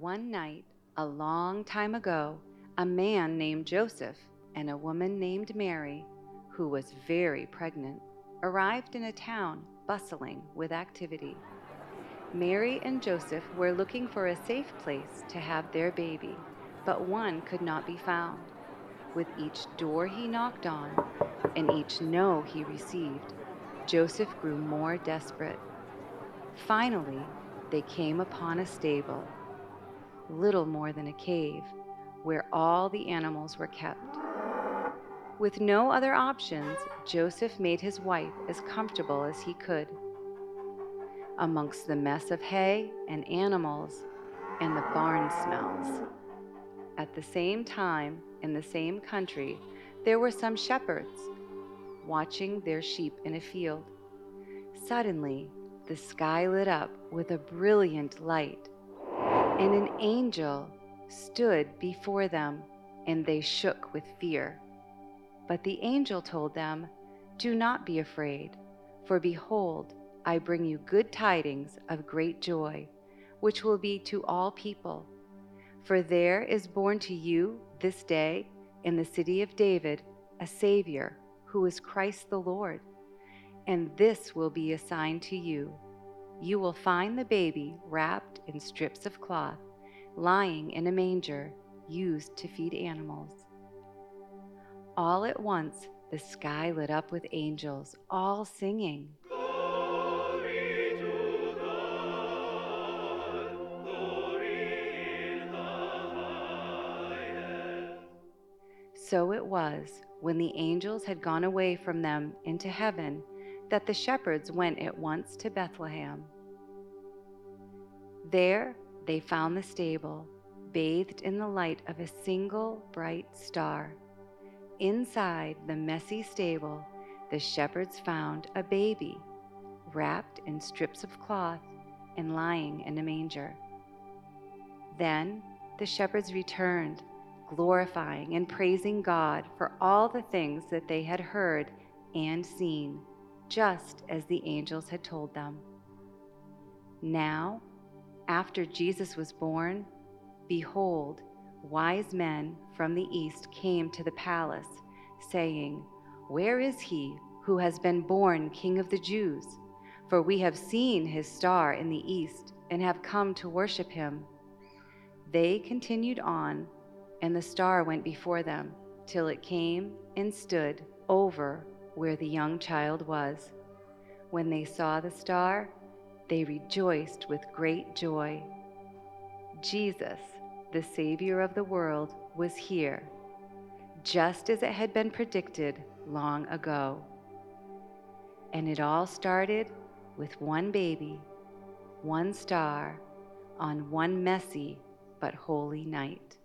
One night, a long time ago, a man named Joseph and a woman named Mary, who was very pregnant, arrived in a town bustling with activity. Mary and Joseph were looking for a safe place to have their baby, but one could not be found. With each door he knocked on and each no he received, Joseph grew more desperate. Finally, they came upon a stable, little more than a cave, where all the animals were kept. With no other options, Joseph made his wife as comfortable as he could. Amongst the mess of hay and animals and the barn smells. At the same time, in the same country, there were some shepherds watching their sheep in a field. Suddenly, the sky lit up with a brilliant light, and an angel stood before them, and they shook with fear. But the angel told them, Do not be afraid, for behold, I bring you good tidings of great joy, which will be to all people. For there is born to you this day in the city of David a Savior, who is Christ the Lord. And this will be a sign to you. You will find the baby wrapped in strips of cloth, lying in a manger used to feed animals. All at once, the sky lit up with angels, all singing. So it was, when the angels had gone away from them into heaven, that the shepherds went at once to Bethlehem. There they found the stable, bathed in the light of a single bright star. Inside the messy stable, the shepherds found a baby, wrapped in strips of cloth and lying in a manger. Then the shepherds returned glorifying and praising God for all the things that they had heard and seen, just as the angels had told them. Now, after Jesus was born, behold, wise men from the east came to the palace, saying, Where is he who has been born King of the Jews? For we have seen his star in the east and have come to worship him. They continued on and the star went before them till it came and stood over where the young child was. When they saw the star, they rejoiced with great joy. Jesus, the Savior of the world, was here, just as it had been predicted long ago. And it all started with one baby, one star, on one messy but holy night.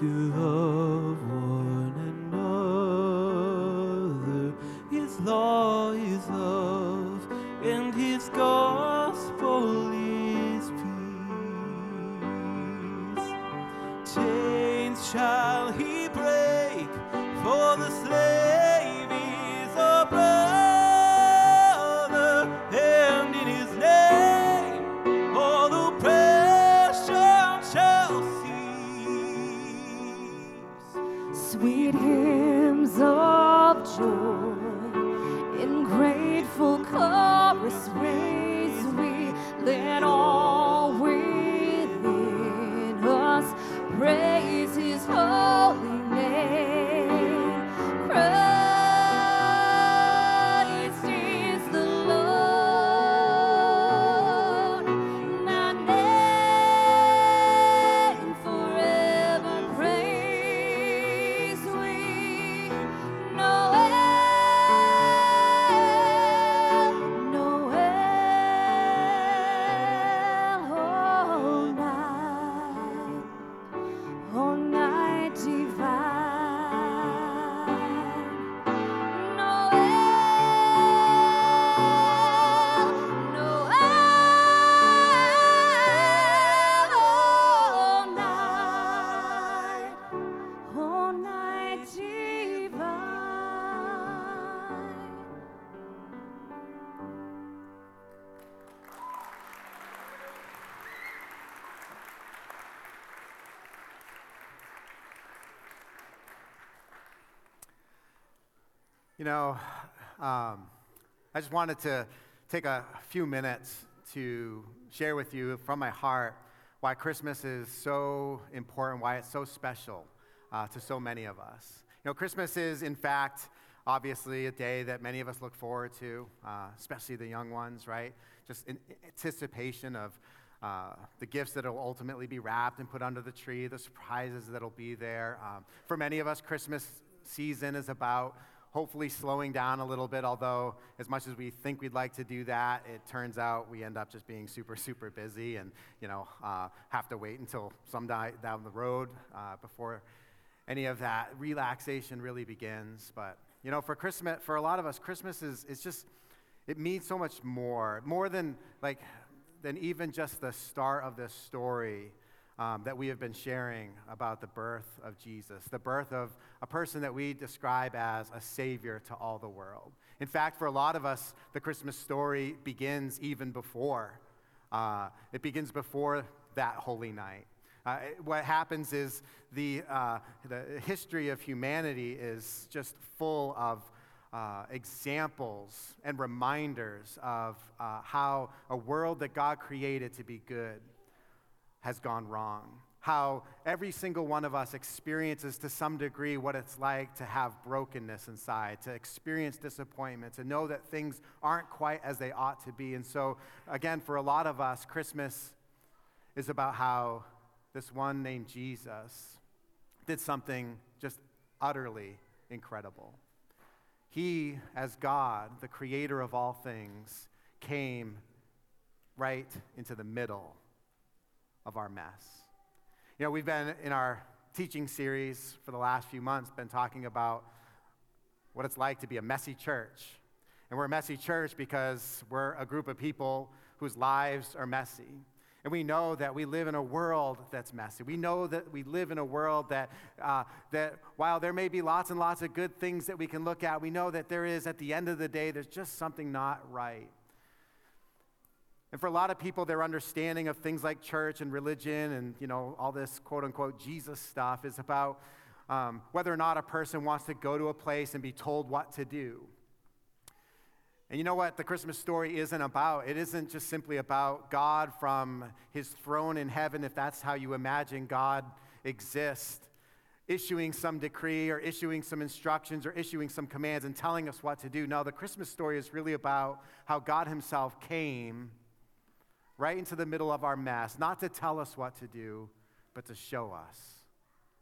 To love one another. His law is love, Sweet hymns of joy. In grateful chorus raise we, let all You know, um, I just wanted to take a few minutes to share with you from my heart why Christmas is so important, why it's so special uh, to so many of us. You know, Christmas is, in fact, obviously a day that many of us look forward to, uh, especially the young ones, right? Just in anticipation of uh, the gifts that will ultimately be wrapped and put under the tree, the surprises that'll be there. Um, for many of us, Christmas season is about hopefully slowing down a little bit, although as much as we think we'd like to do that, it turns out we end up just being super, super busy and, you know, uh, have to wait until some di- down the road uh, before any of that relaxation really begins. But, you know, for Christmas, for a lot of us, Christmas is, is just, it means so much more, more than like, than even just the start of this story um, that we have been sharing about the birth of Jesus, the birth of a person that we describe as a savior to all the world. In fact, for a lot of us, the Christmas story begins even before. Uh, it begins before that holy night. Uh, what happens is the, uh, the history of humanity is just full of uh, examples and reminders of uh, how a world that God created to be good has gone wrong. How every single one of us experiences to some degree what it's like to have brokenness inside, to experience disappointment, to know that things aren't quite as they ought to be. And so, again, for a lot of us, Christmas is about how this one named Jesus did something just utterly incredible. He, as God, the creator of all things, came right into the middle of our mess. You know, we've been in our teaching series for the last few months, been talking about what it's like to be a messy church. And we're a messy church because we're a group of people whose lives are messy. And we know that we live in a world that's messy. We know that we live in a world that, uh, that while there may be lots and lots of good things that we can look at, we know that there is, at the end of the day, there's just something not right. And for a lot of people, their understanding of things like church and religion and, you know, all this quote unquote Jesus stuff is about um, whether or not a person wants to go to a place and be told what to do. And you know what the Christmas story isn't about? It isn't just simply about God from his throne in heaven, if that's how you imagine God exists, issuing some decree or issuing some instructions or issuing some commands and telling us what to do. No, the Christmas story is really about how God himself came right into the middle of our mess, not to tell us what to do, but to show us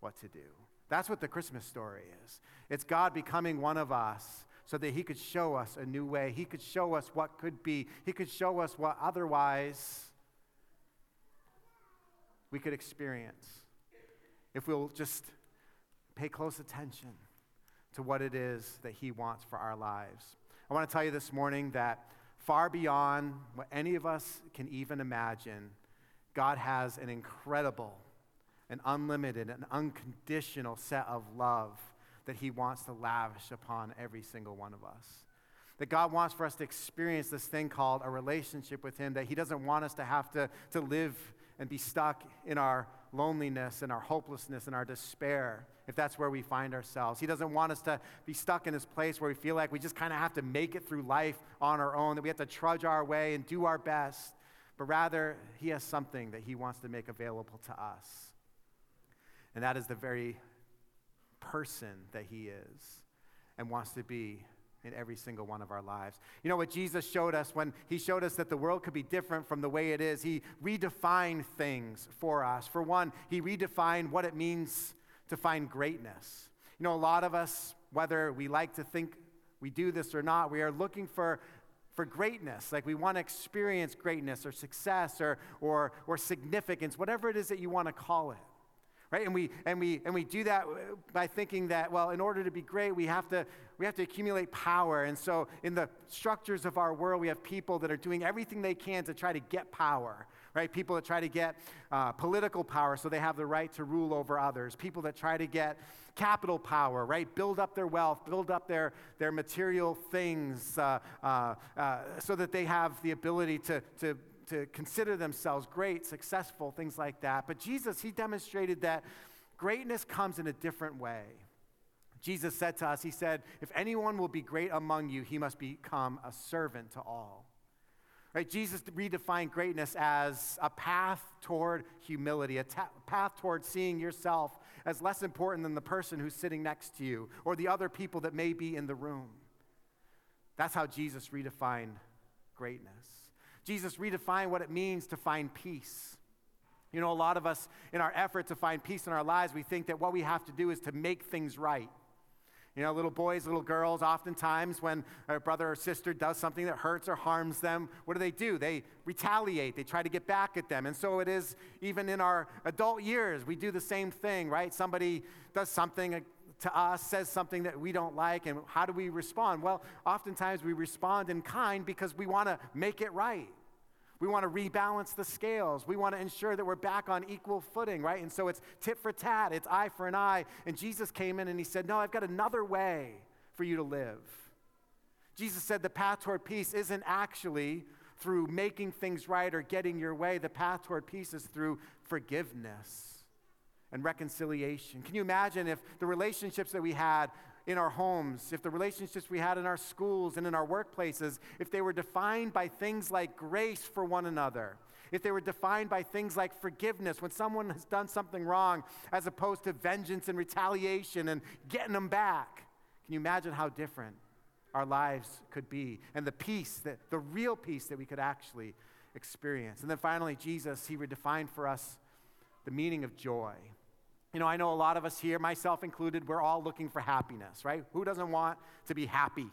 what to do. That's what the Christmas story is. It's God becoming one of us so that He could show us a new way. He could show us what could be. He could show us what otherwise we could experience. if we'll just pay close attention to what it is that He wants for our lives. I want to tell you this morning that far beyond what any of us can even imagine, God has an incredible, an unlimited, an unconditional set of love that He wants to lavish upon every single one of us. That God wants for us to experience this thing called a relationship with Him, that He doesn't want us to have to, to live and be stuck in our loneliness and our hopelessness and our despair, if that's where we find ourselves. He doesn't want us to be stuck in this place where we feel like we just kind of have to make it through life on our own, that we have to trudge our way and do our best. But rather, He has something that He wants to make available to us. And that is the very person that He is and wants to be in every single one of our lives. You know what Jesus showed us when he showed us that the world could be different from the way it is? He redefined things for us. For one, he redefined what it means to find greatness. You know, a lot of us, whether we like to think we do this or not, we are looking for for greatness. Like we want to experience greatness or success or, or, or significance, whatever it is that you want to call it right? And we and we and we do that by thinking that well in order to be great we have to we have to accumulate power. And so in the structures of our world we have people that are doing everything they can to try to get power right? People that try to get uh, political power so they have the right to rule over others. People that try to get capital power right? Build up their wealth build up their their material things uh, uh, uh so that they have the ability to to to consider themselves great, successful, things like that. But Jesus, he demonstrated that greatness comes in a different way. Jesus said to us, He said, If anyone will be great among you, he must become a servant to all. Right? Jesus redefined greatness as a path toward humility, a ta- path toward seeing yourself as less important than the person who's sitting next to you or the other people that may be in the room. That's how Jesus redefined greatness. Jesus redefined what it means to find peace. You know, a lot of us, in our effort to find peace in our lives, we think that what we have to do is to make things right. You know, little boys, little girls, oftentimes when a brother or sister does something that hurts or harms them, what do they do? They retaliate. They try to get back at them. And so it is even in our adult years. We do the same thing, right? Somebody does something to us, says something that we don't like, and how do we respond? Well, oftentimes we respond in kind because we want to make it right. We want to rebalance the scales. We want to ensure that we're back on equal footing, right? And so it's tit for tat, it's eye for an eye. And Jesus came in and he said, No, I've got another way for you to live. Jesus said the path toward peace isn't actually through making things right or getting your way. The path toward peace is through forgiveness and reconciliation. Can you imagine if the relationships that we had in our homes, if the relationships we had in our schools and in our workplaces, if they were defined by things like grace for one another, if they were defined by things like forgiveness when someone has done something wrong, as opposed to vengeance and retaliation and getting them back, can you imagine how different our lives could be and the peace, that, the real peace that we could actually experience? And then finally, Jesus, he redefined for us the meaning of joy. You know, I know a lot of us here, myself included, we're all looking for happiness, right? Who doesn't want to be happy?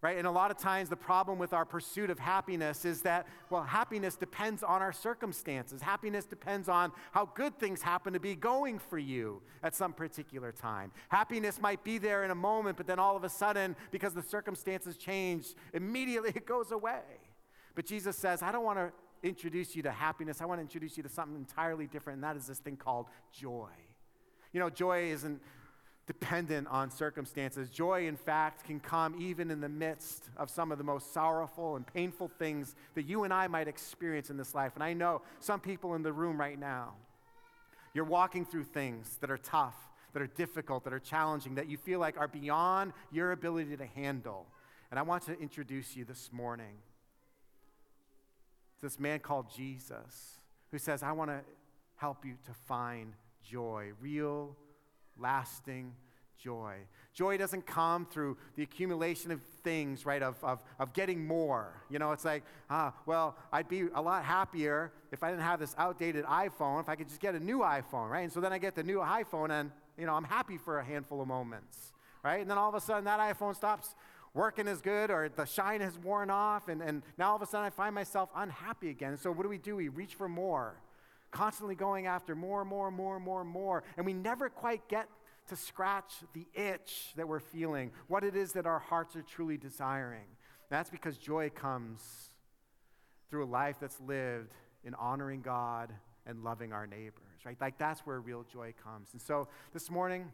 Right? And a lot of times, the problem with our pursuit of happiness is that, well, happiness depends on our circumstances. Happiness depends on how good things happen to be going for you at some particular time. Happiness might be there in a moment, but then all of a sudden, because the circumstances change, immediately it goes away. But Jesus says, I don't want to introduce you to happiness. I want to introduce you to something entirely different, and that is this thing called joy. You know, joy isn't dependent on circumstances. Joy, in fact, can come even in the midst of some of the most sorrowful and painful things that you and I might experience in this life. And I know some people in the room right now, you're walking through things that are tough, that are difficult, that are challenging, that you feel like are beyond your ability to handle. And I want to introduce you this morning this man called Jesus who says, I want to help you to find joy, real, lasting joy. Joy doesn't come through the accumulation of things, right, of, of, of getting more. You know, it's like, ah, well, I'd be a lot happier if I didn't have this outdated iPhone, if I could just get a new iPhone, right? And so then I get the new iPhone and, you know, I'm happy for a handful of moments, right? And then all of a sudden that iPhone stops working as good or the shine has worn off, and, and now all of a sudden I find myself unhappy again. So what do we do? We reach for more constantly going after more, more, more, more, more. And we never quite get to scratch the itch that we're feeling, what it is that our hearts are truly desiring. That's because joy comes through a life that's lived in honoring God and loving our neighbors, right? Like that's where real joy comes. And so this morning,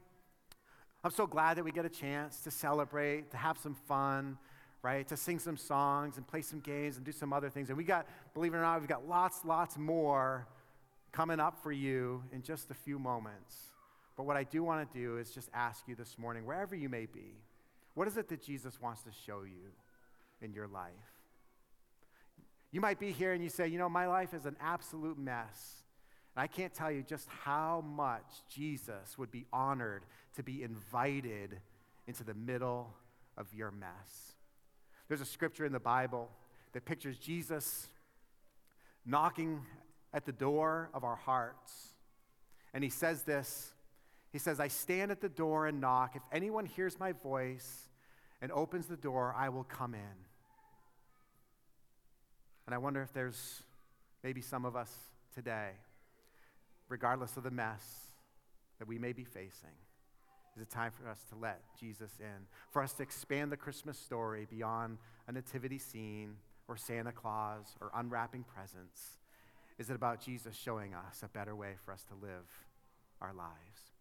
I'm so glad that we get a chance to celebrate, to have some fun, right? To sing some songs and play some games and do some other things. And we got, believe it or not, we've got lots, lots more coming up for you in just a few moments. But what I do want to do is just ask you this morning, wherever you may be, what is it that Jesus wants to show you in your life? You might be here and you say, you know, my life is an absolute mess. And I can't tell you just how much Jesus would be honored to be invited into the middle of your mess. There's a scripture in the Bible that pictures Jesus knocking at the door of our hearts. And he says this He says, I stand at the door and knock. If anyone hears my voice and opens the door, I will come in. And I wonder if there's maybe some of us today, regardless of the mess that we may be facing, is it time for us to let Jesus in, for us to expand the Christmas story beyond a nativity scene or Santa Claus or unwrapping presents? Is it about Jesus showing us a better way for us to live our lives?